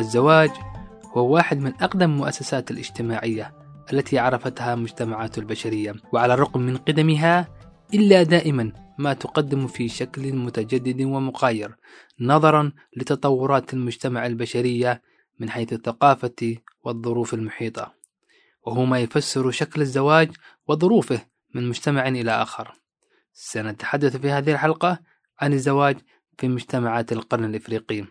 الزواج هو واحد من أقدم المؤسسات الاجتماعية التي عرفتها مجتمعات البشرية وعلى الرغم من قدمها إلا دائما ما تقدم في شكل متجدد ومغاير نظرا لتطورات المجتمع البشرية من حيث الثقافة والظروف المحيطة وهو ما يفسر شكل الزواج وظروفه من مجتمع إلى آخر. سنتحدث في هذه الحلقة عن الزواج في مجتمعات القرن الإفريقي.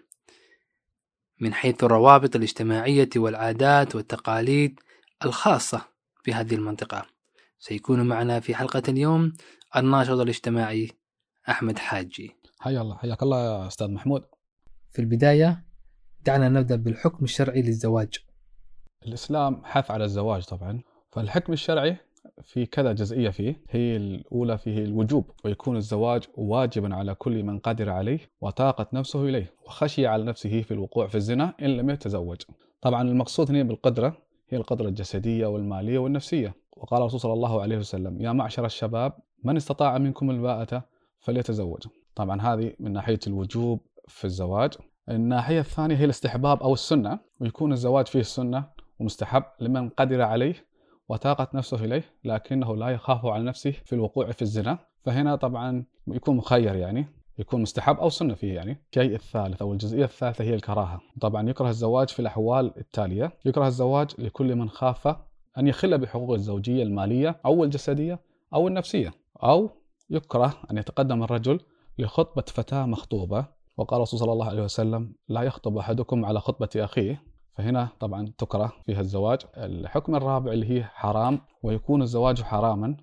من حيث الروابط الاجتماعية والعادات والتقاليد الخاصة في هذه المنطقة. سيكون معنا في حلقة اليوم الناشط الاجتماعي أحمد حاجي. حيا الله حياك الله يا أستاذ محمود. في البداية دعنا نبدأ بالحكم الشرعي للزواج. الإسلام حث على الزواج طبعا فالحكم الشرعي في كذا جزئية فيه. هي الأولى فيه الوجوب ويكون الزواج واجبا على كل من قدر عليه وطاقت نفسه إليه وخشي على نفسه في الوقوع في الزنا إن لم يتزوج. طبعا المقصود هنا بالقدرة هي القدرة الجسدية والمالية والنفسية. وقال الرسول صلى الله عليه وسلم يا معشر الشباب من استطاع منكم الباءة فليتزوج. طبعا هذه من ناحية الوجوب في الزواج. الناحية الثانية هي الاستحباب أو السنة ويكون الزواج فيه السنة ومستحب لمن قدر عليه وتاقت نفسه إليه لكنه لا يخاف على نفسه في الوقوع في الزنا. فهنا طبعا يكون مخير يعني يكون مستحب أو سنة فيه يعني. الشيء الثالث أو الجزئية الثالثة هي الكراهة. طبعا يكره الزواج في الأحوال التالية. يكره الزواج لكل من خاف أن يخل بحقوق الزوجية المالية أو الجسدية أو النفسية أو يكره أن يتقدم الرجل لخطبة فتاة مخطوبة. وقال الرسول صلى الله عليه وسلم لا يخطب أحدكم على خطبة أخيه. فهنا طبعا تكره فيها الزواج. الحكم الرابع اللي هي حرام ويكون الزواج حراما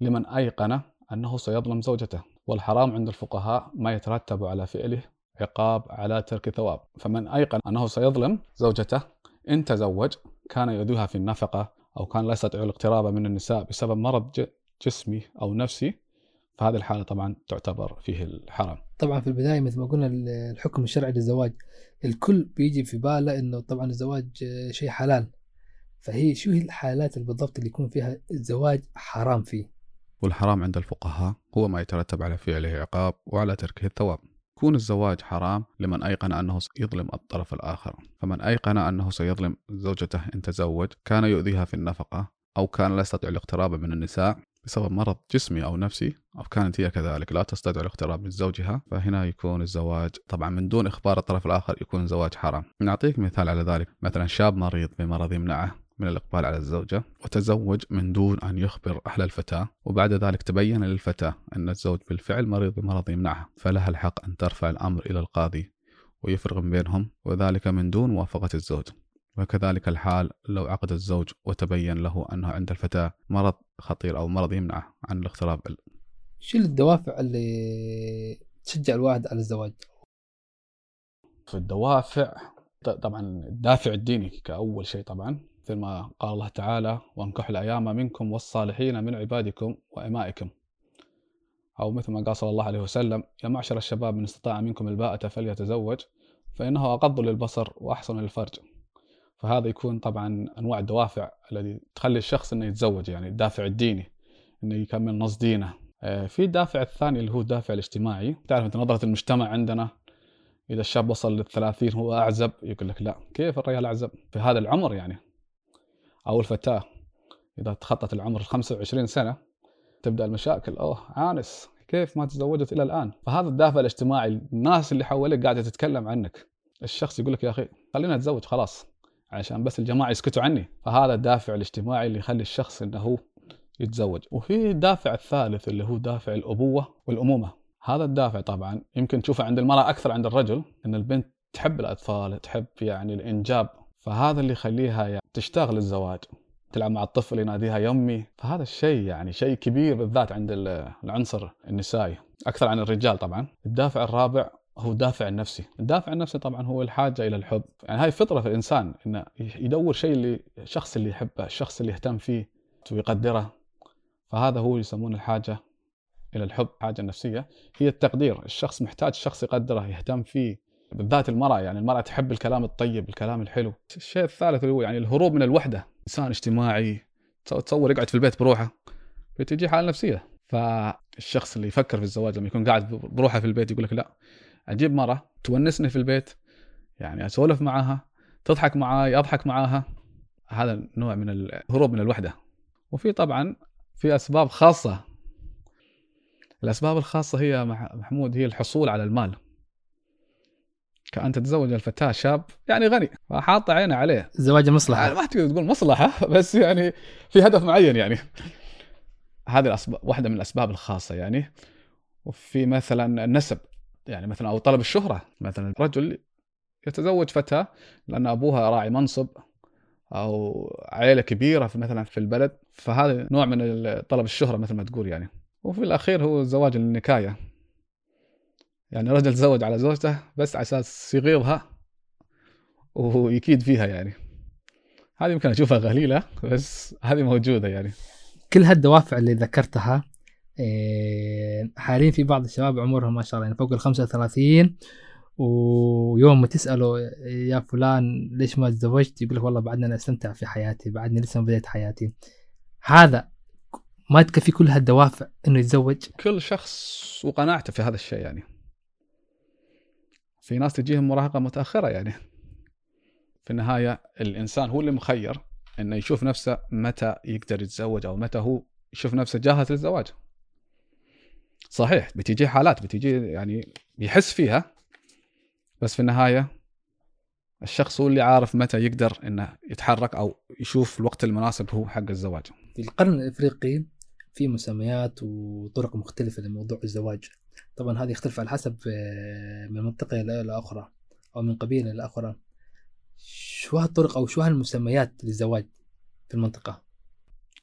لمن أيقن أنه سيظلم زوجته. والحرام عند الفقهاء ما يترتب على فعله عقاب على ترك ثواب. فمن أيقن أنه سيظلم زوجته إن تزوج كان يؤذيها في النفقة أو كان لا يستطيع الاقتراب من النساء بسبب مرض جسمي أو نفسي فهذه الحالة طبعا تعتبر فيه الحرام. طبعا في البداية مثل ما قلنا الحكم الشرعي للزواج الكل بيجي في باله إنه طبعا الزواج شيء حلال. فهي شو هي الحالات بالضبط اللي يكون فيها الزواج حرام فيه؟ والحرام عند الفقهاء هو ما يترتب على فعله عقاب وعلى تركه الثواب. يكون الزواج حرام لمن أيقن أنه يظلم الطرف الآخر. فمن أيقن أنه سيظلم زوجته إن تزوج كان يؤذيها في النفقة أو كان لا يستطيع الاقتراب من النساء بسبب مرض جسمي أو نفسي أو كانت هي كذلك. لا تستطيع الاقتراب من زوجها فهنا يكون الزواج طبعا من دون إخبار الطرف الآخر يكون الزواج حرام. نعطيك مثال على ذلك. مثلا شاب مريض بمرض يمنعه من الإقبال على الزوجة وتزوج من دون أن يخبر أهل الفتاة وبعد ذلك تبين للفتاة أن الزوج بالفعل مريض بمرض يمنعها. فلها الحق أن ترفع الأمر إلى القاضي ويفرغ بينهم وذلك من دون موافقة الزوج. وكذلك الحال لو عقد الزوج وتبين له أنه عند الفتاة مرض خطير أو مرض يمنعه عن الاقتراب شو الدوافع اللي تشجع الواحد على الزواج؟ في الدوافع طبعا الدافع الديني كأول شيء طبعا مثل ما قال الله تعالى وانكحوا الأيام منكم والصالحين من عبادكم وإمائكم أو مثل ما قال صلى الله عليه وسلم يا معشر الشباب من استطاع منكم الباءة فليتزوج فإنه أغض للبصر وأحسن للفرج فهذا يكون طبعا أنواع الدوافع التي تخلي الشخص إنه يتزوج يعني الدافع الديني إنه يكمل نص دينه. آه، في الدافع الثاني اللي هو الدافع الاجتماعي. تعرف أنت نظرة المجتمع عندنا؟ إذا الشاب وصل للثلاثين هو أعزب يقول لك لا. كيف الرجال أعزب؟ في هذا العمر يعني. أو الفتاة. إذا تخطت العمر 25 سنة تبدأ المشاكل. أوه عانس. كيف ما تزوجت إلى الآن؟ فهذا الدافع الاجتماعي الناس اللي حواليك قاعدة تتكلم عنك. الشخص يقول لك يا أخي خلينا نتزوج خلاص. عشان بس الجماعة يسكتوا عني. فهذا الدافع الاجتماعي اللي يخلي الشخص إنه هو يتزوج. وفي الدافع الثالث اللي هو دافع الأبوة والأمومة. هذا الدافع طبعا يمكن تشوفه عند المرأة أكثر عند الرجل إن البنت تحب الأطفال تحب يعني الإنجاب. فهذا اللي يخليها يعني تشتاق للزواج تلعب مع الطفل يناديها يمي. فهذا الشيء يعني شيء كبير بالذات عند العنصر النسائي أكثر عن الرجال طبعا. الدافع الرابع هو دافع النفسي الدافع النفسي طبعا هو الحاجة إلى الحب. يعني هاي فطرة في الإنسان إنه يدور شيء اللي الشخص اللي يحبه الشخص اللي يهتم فيه ويقدره فهذا هو يسمونه الحاجة إلى الحب حاجة نفسية هي التقدير. الشخص محتاج شخص يقدره يهتم فيه. بالذات المرأة يعني المرأة تحب الكلام الطيب الكلام الحلو. الشيء الثالث اللي هو يعني الهروب من الوحدة. إنسان اجتماعي تصور يقعد في البيت بروحه بتجي حالة نفسية. فالشخص اللي يفكر في الزواج لما يكون قاعد بروحه في البيت يقول لك لا أجيب مرة تونسني في البيت يعني أسولف معاها تضحك معاي أضحك معاها. هذا نوع من الهروب من الوحدة. وفي طبعا في أسباب خاصة. الأسباب الخاصة هي محمود هي الحصول على المال. كأن تتزوج الفتاة شاب يعني غني فحاط عينه عليه. زواج مصلحة. يعني ما تقدر تقول مصلحة بس يعني في هدف معين يعني. هذه الأسباب واحدة من الأسباب الخاصة يعني. وفي مثلا النسب. يعني مثلا أو طلب الشهرة مثلا رجل يتزوج فتاة لأن أبوها راعي منصب أو عائلة كبيرة في مثلا في البلد فهذا نوع من طلب الشهرة مثل ما تقول يعني. وفي الأخير هو زواج النكاية. يعني رجل تزوج على زوجته بس على أساس يغيظها ويكيد فيها يعني. هذه يمكن أشوفها قليله بس هذه موجودة يعني. كل هالدوافع اللي ذكرتها حاليا في بعض الشباب عمرهم ما شاء الله يعني فوق ال 35 ويوم ما تساله يا فلان ليش ما تزوجت؟ يقول لك والله بعدنا أنا استمتع في حياتي بعدني لسه ما بديت حياتي. هذا ما تكفي كل هالدوافع إنه يتزوج؟ كل شخص وقناعته في هذا الشيء يعني. في ناس تجيهم مراهقة متأخرة يعني. في النهاية الإنسان هو اللي مخير إنه يشوف نفسه متى يقدر يتزوج أو متى هو يشوف نفسه جاهز للزواج. صحيح بتيجي حالات بتيجي يعني بيحس فيها بس في النهاية الشخص هو اللي عارف متى يقدر إنه يتحرك أو يشوف الوقت المناسب هو حق الزواج. في القرن الإفريقي في مسميات وطرق مختلفة لموضوع الزواج. طبعا هذه يختلف على حسب آه، من منطقة إلى أخرى أو من قبيلة إلى أخرى. شو هالطرق أو شو هالمسميات للزواج في المنطقة؟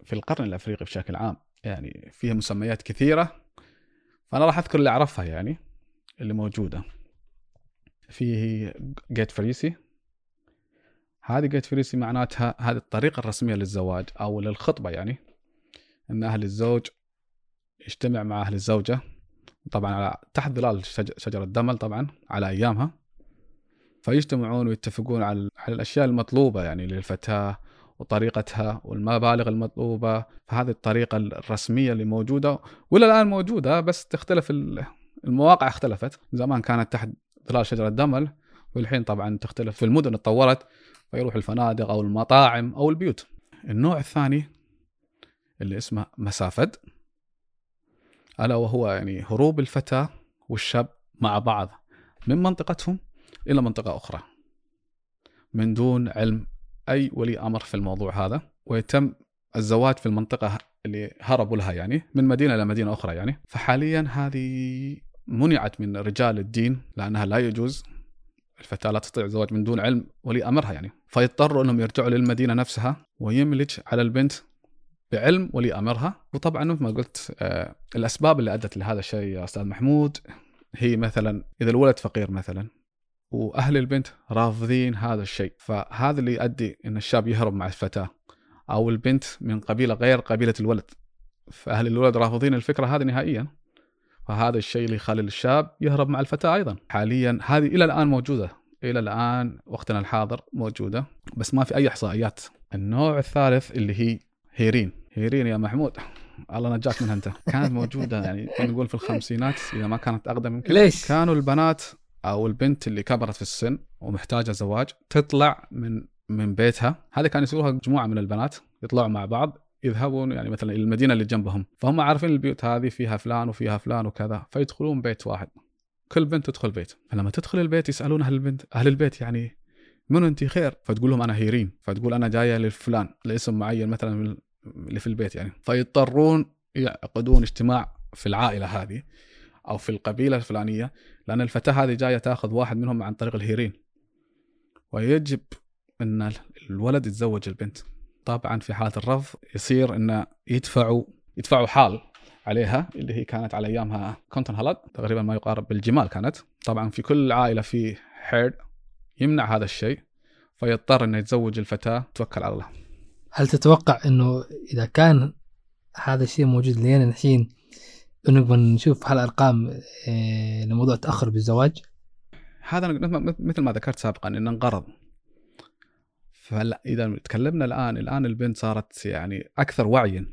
في القرن الأفريقي بشكل عام يعني فيها مسميات كثيرة فأنا راح أذكر اللي أعرفها يعني اللي موجودة. فيه جيت فريسي. هذه جيت فريسي معناتها هذه الطريقة الرسمية للزواج أو للخطبة يعني أن أهل الزوج يجتمع مع أهل الزوجة. طبعا على تحت ظلال شجرة دمل طبعا على أيامها. فيجتمعون ويتفقون على الأشياء المطلوبة يعني للفتاة وطريقتها والمبالغ المطلوبة فهذه الطريقة الرسمية اللي موجودة ولا الآن موجودة بس تختلف المواقع اختلفت. زمان كانت تحت ظلال شجرة دمل والحين طبعا تختلف. في المدن اتطورت فيروح الفنادق أو المطاعم أو البيوت. النوع الثاني اللي اسمه مسافد ألا وهو يعني هروب الفتى والشاب مع بعض من منطقتهم إلى منطقة أخرى من دون علم أي ولي أمر في الموضوع هذا ويتم الزواج في المنطقة اللي هربوا لها يعني من مدينة إلى مدينة أخرى يعني. فحاليا هذه منعت من رجال الدين لأنها لا يجوز الفتاة لا تستطيع الزواج من دون علم ولي أمرها يعني. فيضطروا إنهم يرجعوا للمدينة نفسها ويملج على البنت بعلم ولي أمرها. وطبعا مثل ما قلت آه الأسباب اللي أدت لهذا الشيء يا أستاذ محمود هي مثلا إذا الولد فقير مثلا وأهل البنت رافضين هذا الشيء. فهذا اللي يؤدي إن الشاب يهرب مع الفتاة أو البنت من قبيلة غير قبيلة الولد. فأهل الولد رافضين الفكرة هذه نهائيا. فهذا الشيء اللي يخلي الشاب يهرب مع الفتاة أيضا. حاليا هذه إلى الآن موجودة. إلى الآن وقتنا الحاضر موجودة. بس ما في أي إحصائيات. النوع الثالث اللي هي هيرين. هيرين يا محمود. الله نجاك منها أنت. كانت موجودة يعني نقول في الخمسينات إذا ما كانت أقدم من كده. ليش؟ كانوا البنات أو البنت اللي كبرت في السن ومحتاجة زواج تطلع من من بيتها. هذا كان يسووها مجموعة من البنات يطلعوا مع بعض يذهبون يعني مثلا إلى المدينة اللي جنبهم. فهم عارفين البيوت هذه فيها فلان وفيها فلان وكذا فيدخلون بيت واحد. كل بنت تدخل بيت. فلما تدخل البيت يسألون أهل البنت أهل البيت يعني من أنت خير؟ فتقول لهم أنا هيرين. فتقول أنا جاية لفلان لاسم معين مثلا اللي في البيت يعني. فيضطرون يعقدون اجتماع في العائلة هذه. أو في القبيلة الفلانية لأن الفتاة هذه جاية تأخذ واحد منهم عن طريق الهيرين. ويجب إن الولد يتزوج البنت. طبعا في حالة الرفض يصير انه يدفعوا يدفعوا حال عليها اللي هي كانت على أيامها كونتن هلد تقريبا ما يقارب بالجمال كانت. طبعا في كل عائلة في حير يمنع هذا الشيء فيضطر إنه يتزوج الفتاة توكل على الله. هل تتوقع إنه إذا كان هذا الشيء موجود لين الحين نقدر نشوف هالارقام إيه لموضوع التأخر بالزواج؟ هذا مثل ما ذكرت سابقا إنه انقرض. فلا إذا تكلمنا الآن الآن البنت صارت يعني أكثر وعيا.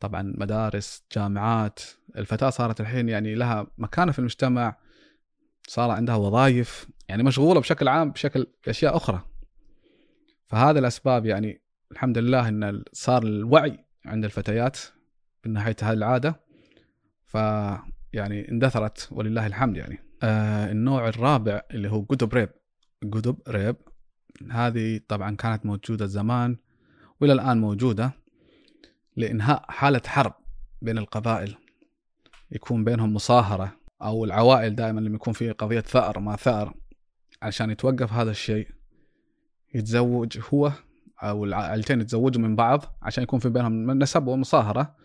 طبعا مدارس جامعات الفتاة صارت الحين يعني لها مكانة في المجتمع صار عندها وظائف يعني مشغولة بشكل عام بشكل أشياء أخرى. فهذا الأسباب يعني الحمد لله إن صار الوعي عند الفتيات من ناحية هذه العادة. ف يعني اندثرت ولله الحمد يعني. آه النوع الرابع اللي هو جودوب ريب جودوب ريب هذه طبعا كانت موجودة زمان وإلى الآن موجودة لإنهاء حالة حرب بين القبائل. يكون بينهم مصاهرة أو العوائل دائما لما يكون في قضية ثأر ما ثأر عشان يتوقف هذا الشيء يتزوج هو أو العائلتين يتزوجوا من بعض عشان يكون في بينهم نسب ومصاهرة.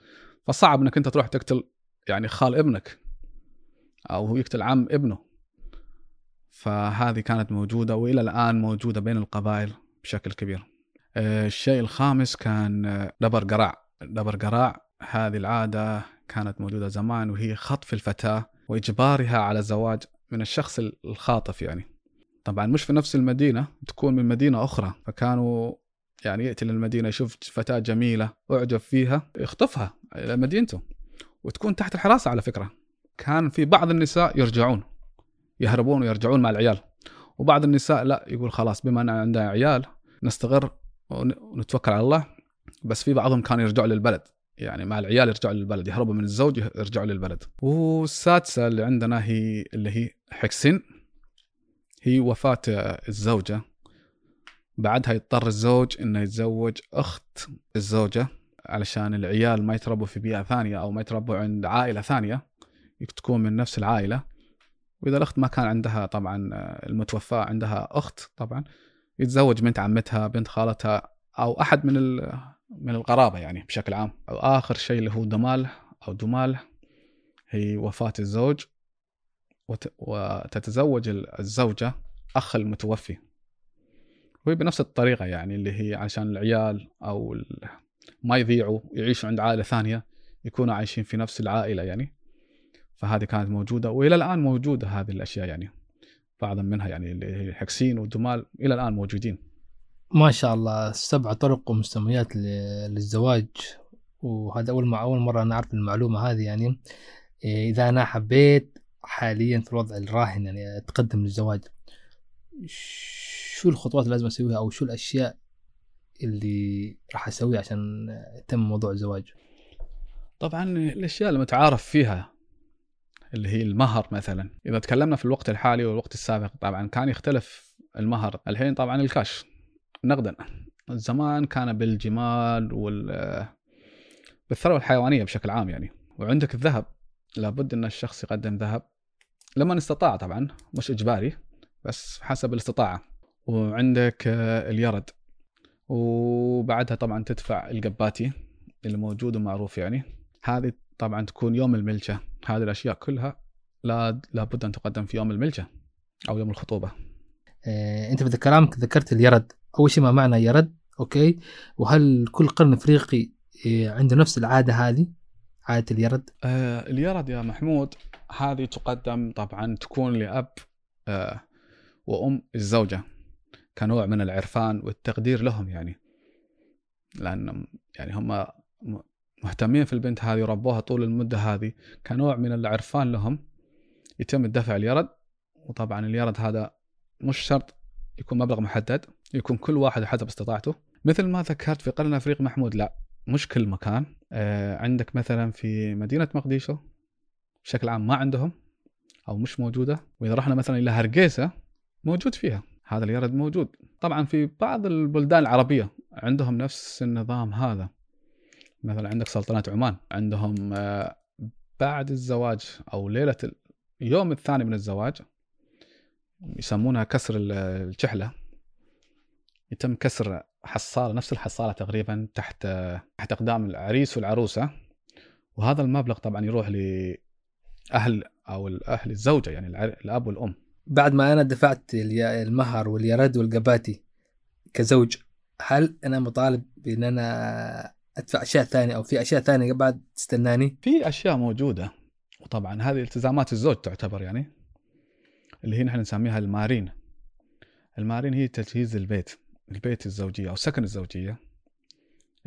فصعب إنك أنت تروح تقتل يعني خال ابنك أو هو يقتل عم ابنه. فهذه كانت موجودة وإلى الآن موجودة بين القبائل بشكل كبير. آه، الشيء الخامس كان آه، دبر قراع دبر قراع هذه العادة كانت موجودة زمان وهي خطف الفتاة وإجبارها على الزواج من الشخص الخاطف يعني. طبعا مش في نفس المدينة تكون من مدينة أخرى. فكانوا يعني يأتي للمدينة يشوف فتاة جميلة أعجب فيها يخطفها إلى مدينته. وتكون تحت الحراسة على فكرة. كان في بعض النساء يرجعون يهربون ويرجعون مع العيال. وبعض النساء لا يقول خلاص بما أن عندنا عيال نستغر ونتوكل على الله. بس في بعضهم كانوا يرجعوا للبلد. يعني مع العيال يرجعوا للبلد يهربوا من الزوج يرجعوا للبلد. والسادسة اللي عندنا هي اللي هي حكسين. هي وفاة الزوجة. بعدها يضطر الزوج إنه يتزوج أخت الزوجة. علشان العيال ما يتربوا في بيئة ثانية أو ما يتربوا عند عائلة ثانية تكون من نفس العائلة. وإذا الأخت ما كان عندها طبعا المتوفاة عندها أخت طبعا يتزوج بنت عمتها بنت خالتها أو أحد من من القرابة يعني بشكل عام. أو آخر شيء اللي هو دمال أو دمال هي وفاة الزوج. وتتزوج الزوجة أخ المتوفي. وهي بنفس الطريقة يعني اللي هي عشان العيال أو ما يضيعوا يعيشوا عند عائلة ثانية يكونوا عايشين في نفس العائلة يعني. فهذه كانت موجودة وإلى الآن موجودة هذه الأشياء يعني. بعضا منها يعني اللي هي حكسين ودمال إلى الآن موجودين. ما شاء الله سبع طرق ومسميات للزواج. وهذا أول أول مرة أنا أعرف المعلومة هذه يعني. إيه، إذا أنا حبيت حاليا في الوضع الراهن يعني أتقدم للزواج شو الخطوات اللي لازم أسويها؟ أو شو الأشياء اللي راح اسويها عشان يتم موضوع الزواج. طبعا الأشياء المتعارف فيها اللي هي المهر مثلا. إذا تكلمنا في الوقت الحالي والوقت السابق طبعا كان يختلف المهر. الحين طبعا الكاش نقدا. زمان كان بالجمال وال بالثروة الحيوانية بشكل عام يعني. وعندك الذهب. لابد أن الشخص يقدم ذهب. لمن استطاع طبعا مش إجباري بس حسب الاستطاعة. وعندك اليرد. وبعدها طبعا تدفع القباتي اللي موجود ومعروف يعني. هذه طبعا تكون يوم الملجة هذه الأشياء كلها لا لابد أن تقدم في يوم الملجة أو يوم الخطوبة. إيه أنت في كلامك ذكرت اليرد. أول شيء ما معنى يرد؟ أوكي. وهل كل قرن أفريقي إيه عنده نفس العادة هذه؟ عادة اليرد؟ آه اليرد يا محمود هذه تقدم طبعا تكون لأب آه وأم الزوجة. كنوع من العرفان والتقدير لهم يعني. لأن يعني هم مهتمين في البنت هذه وربوها طول المدة هذه. كنوع من العرفان لهم يتم الدفع اليرد. وطبعا اليرد هذا مش شرط يكون مبلغ محدد يكون كل واحد حسب استطاعته. مثل ما ذكرت في قرن أفريق محمود لا مش كل مكان. آه عندك مثلا في مدينة مقديشو بشكل عام ما عندهم أو مش موجودة. وإذا رحنا مثلا إلى هرقيسة موجود فيها. هذا اليرد موجود. طبعا في بعض البلدان العربية عندهم نفس النظام هذا. مثلا عندك سلطنة عمان عندهم آه، بعد الزواج أو ليلة اليوم الثاني من الزواج يسمونها كسر الشحلة يتم كسر حصالة نفس الحصالة تقريبا تحت تحت أقدام العريس والعروسة. وهذا المبلغ طبعا يروح لأهل أو الأهل الزوجة يعني الأب والأم. بعد ما أنا دفعت المهر واليرد والقباتي كزوج هل أنا مطالب بأن أنا أدفع أشياء ثانية أو في أشياء ثانية بعد تستناني؟ في أشياء موجودة وطبعا هذه التزامات الزوج تعتبر يعني اللي هي نحن نسميها المارين المارين هي تجهيز البيت البيت الزوجية أو سكن الزوجية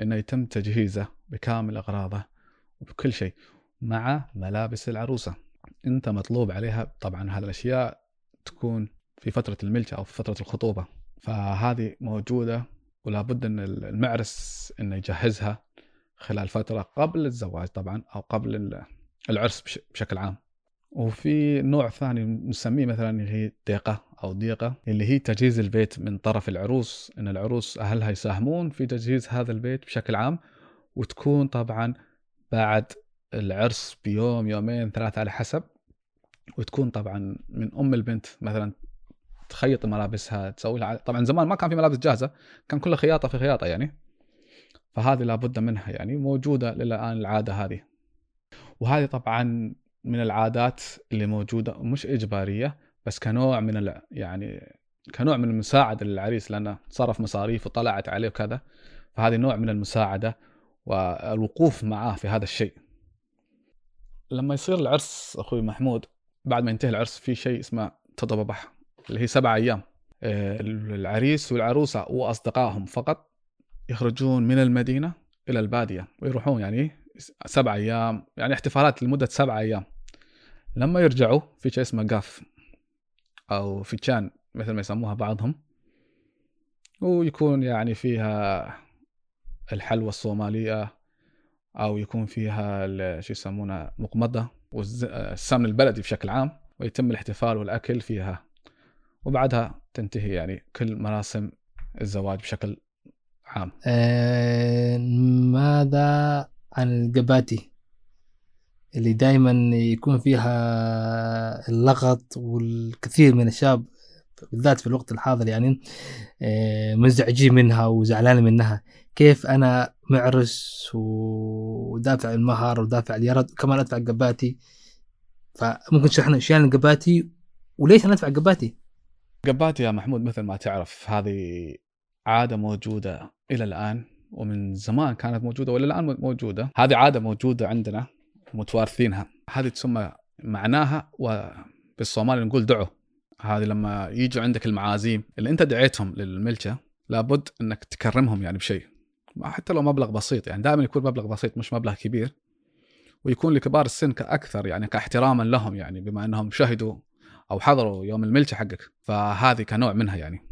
إنه يتم تجهيزه بكامل أغراضه وبكل شيء مع ملابس العروسة أنت مطلوب عليها طبعا هذه الأشياء تكون في فترة الملجأ أو في فترة الخطوبة. فهذه موجودة ولا بد أن المعرس أنه يجهزها خلال فترة قبل الزواج طبعا أو قبل العرس بشكل عام. وفي نوع ثاني نسميه مثلا هي ديقة أو ضيقة اللي هي تجهيز البيت من طرف العروس إن العروس أهلها يساهمون في تجهيز هذا البيت بشكل عام وتكون طبعا بعد العرس بيوم يومين ثلاثة على حسب وتكون طبعا من أم البنت مثلا تخيط ملابسها تسوي لها طبعا زمان ما كان في ملابس جاهزة كان كلها خياطة في خياطة يعني. فهذه لابد منها يعني موجودة للآن العادة هذه. وهذه طبعا من العادات اللي موجودة مش إجبارية بس كنوع من يعني كنوع من المساعدة للعريس لأنه صرف مصاريف وطلعت عليه وكذا. فهذه نوع من المساعدة والوقوف معاه في هذا الشيء. لما يصير العرس أخوي محمود بعد ما ينتهي العرس في شيء اسمه تضببح اللي هي سبع أيام. آه، العريس والعروسة وأصدقائهم فقط يخرجون من المدينة إلى البادية ويروحون يعني سبع أيام يعني احتفالات لمدة سبع أيام. لما يرجعوا في شيء اسمه قاف أو فيتشان مثل ما يسموها بعضهم ويكون يعني فيها الحلوى الصومالية أو يكون فيها شو يسمونها مقمضة والسمن البلدي بشكل عام ويتم الاحتفال والأكل فيها. وبعدها تنتهي يعني كل مراسم الزواج بشكل عام. آه ماذا عن القباتي اللي دائما يكون فيها اللغط والكثير من الشباب بالذات في الوقت الحاضر يعني آه، منزعجين منها وزعلان منها. كيف أنا معرس ودافع المهر ودافع اليرد كمان أدفع قباتي. فممكن تشرح لنا إيش يعني القباتي وليش أنا أدفع قباتي؟ قباتي يا محمود مثل ما تعرف هذه عادة موجودة إلى الآن ومن زمان كانت موجودة وإلى الآن موجودة. هذه عادة موجودة عندنا متوارثينها هذه تسمى معناها وبالصومالي نقول دعو. هذه لما يجوا عندك المعازيم اللي أنت دعيتهم للملكة لابد إنك تكرمهم يعني بشيء. حتى لو مبلغ بسيط يعني دائما يكون مبلغ بسيط مش مبلغ كبير. ويكون لكبار السن كأكثر يعني كاحتراما لهم يعني بما إنهم شهدوا أو حضروا يوم الملكه حقك. فهذه كنوع منها يعني.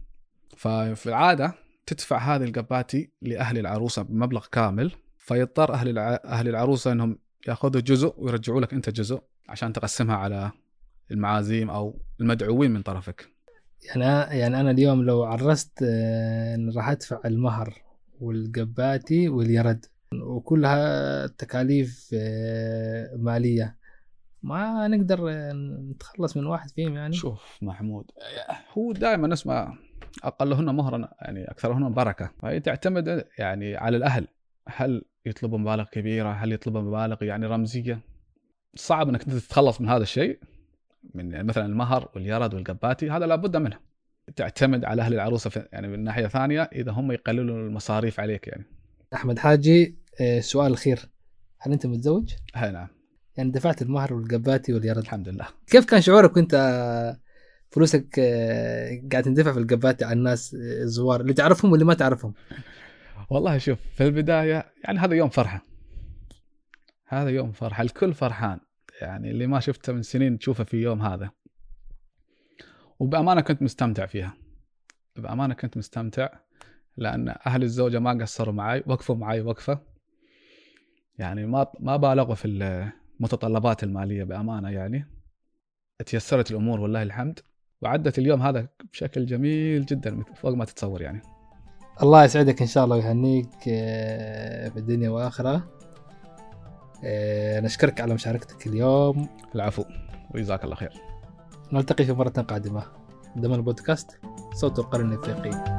ففي العادة تدفع هذه القباتي لأهل العروسة بمبلغ كامل. فيضطر أهل أهل العروسة إنهم يأخذوا جزء ويرجعوا لك أنت جزء عشان تقسمها على المعازيم أو المدعوين من طرفك. يعني يعني أنا اليوم لو عرست آه، راح أدفع المهر والقباتي واليرد. وكلها تكاليف آه، مالية. ما نقدر نتخلص من واحد فيهم يعني. شوف محمود هو دائما نسمع أقلهن مهرا يعني أكثرهن بركة. فهي تعتمد يعني على الأهل. هل يطلبوا مبالغ كبيرة؟ هل يطلبوا مبالغ يعني رمزية؟ صعب إنك تتخلص من هذا الشيء من مثلا المهر واليرد والقباتي هذا لابد منه. تعتمد على أهل العروسه يعني من ناحية ثانية إذا هم يقللوا المصاريف عليك يعني. أحمد حاجي السؤال آه، الاخير هل أنت متزوج؟ اي نعم. يعني دفعت المهر والقباتي واليرد. الحمد لله. كيف كان شعورك وأنت فلوسك آه، قاعد تندفع في القباتي على الناس آه، الزوار اللي تعرفهم واللي ما تعرفهم؟ والله شوف في البداية يعني هذا يوم فرحة. هذا يوم فرحة. الكل فرحان. يعني اللي ما شفته من سنين تشوفه في يوم هذا. وبأمانة كنت مستمتع فيها. بأمانة كنت مستمتع لأن أهل الزوجة ما قصروا معي وقفوا معي وقفة. يعني ما ما بالغوا في المتطلبات المالية بأمانة يعني. تيسرت الأمور والله الحمد. وعدت اليوم هذا بشكل جميل جدا فوق ما تتصور يعني. الله يسعدك إن شاء الله ويهنيك آه، في الدنيا وآخرة. آه، نشكرك على مشاركتك اليوم. العفو وجزاك الله خير. نلتقي في مرة قادمة. ضمن البودكاست صوت القرن الافريقي